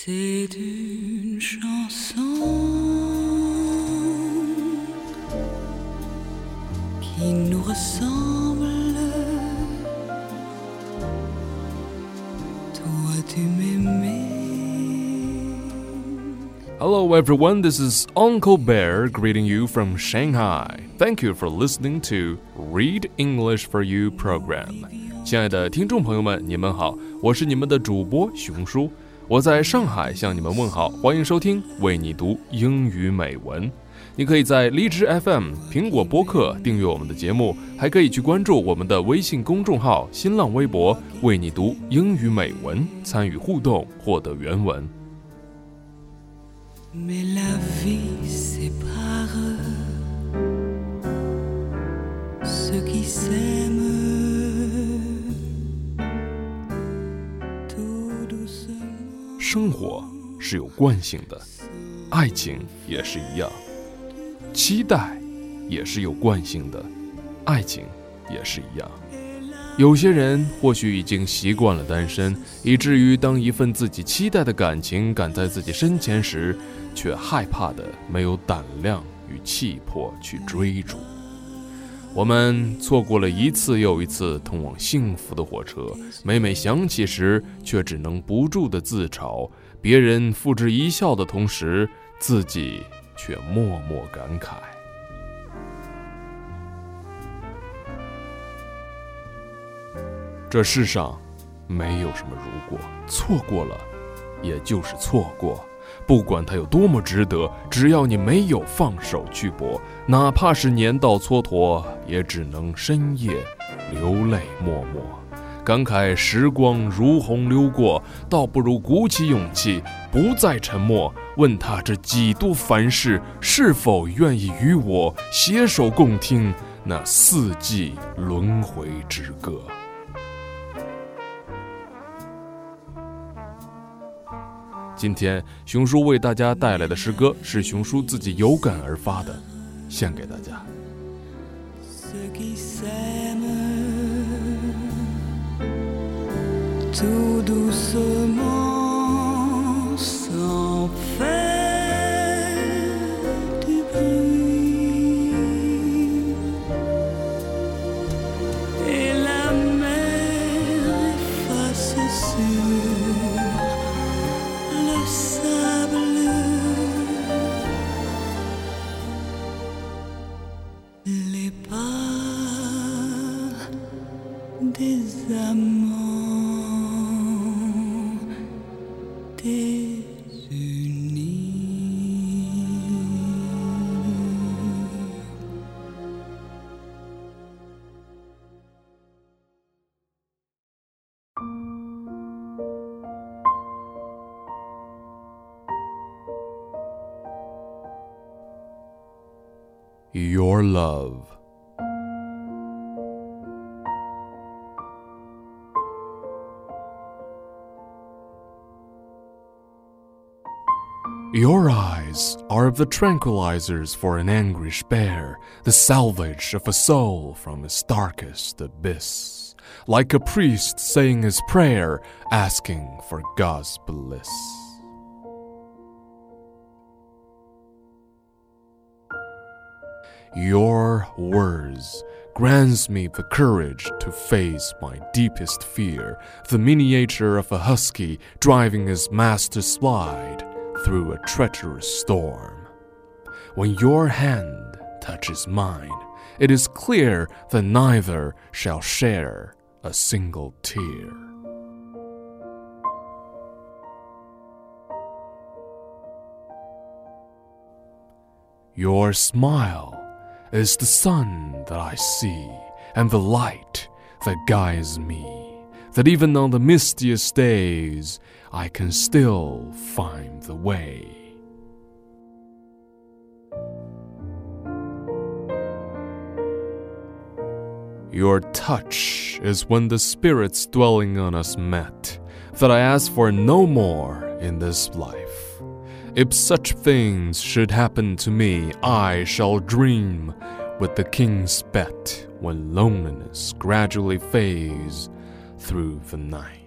C'est une chanson qui nous ressemble. Toi, tu m'aimais. Hello, everyone. This is Uncle Bear greeting you from Shanghai. Thank you for listening to Read English for You program. 亲爱的听众朋友们，你们好，我是你们的主播熊叔， 我在上海向你们问好，欢迎收听为你读英语美文。你可以在荔枝 FM、苹果播客订阅我们的节目，还可以去关注我们的微信公众号、新浪微博“为你读英语美文”，参与互动，获得原文。Mais 生活是有惯性的，爱情也是一样，期待也是有惯性的，爱情也是一样。有些人或许已经习惯了单身，以至于当一份自己期待的感情赶在自己身前时，却害怕的没有胆量与气魄去追逐。我们错过了一次又一次通往幸福的火车，每每想起时，却只能不住的自嘲。别人付之一笑的同时，自己却默默感慨。这世上没有什么如果，错过了，也就是错过。不管它有多么值得，只要你没有放手去搏，哪怕是年到蹉跎，也只能深夜流泪默默，感慨时光如洪流过，倒不如鼓起勇气，不再沉默，问他这几度凡事，是否愿意与我携手共听那四季轮回之歌。今天熊叔为大家带来的诗歌，是熊叔自己有感而发的，献给大家。to do so more。Your love. Your eyes are of the tranquilizers for an anguish bear, the salvage of a soul from its darkest abyss, like a priest saying his prayer, asking for God's bliss. Your words grants me the courage to face my deepest fear, the miniature of a husky driving his master slide through a treacherous storm. When your hand touches mine, it is clear that neither shall share a single tear. Your smile is the sun that I see, and the light that guides me, that even on the mistiest days I can still find the way. Your touch is when the spirits dwelling on us met, that I ask for no more in this life. If such things should happen to me, I shall dream with the king's bet when loneliness gradually fades through the night.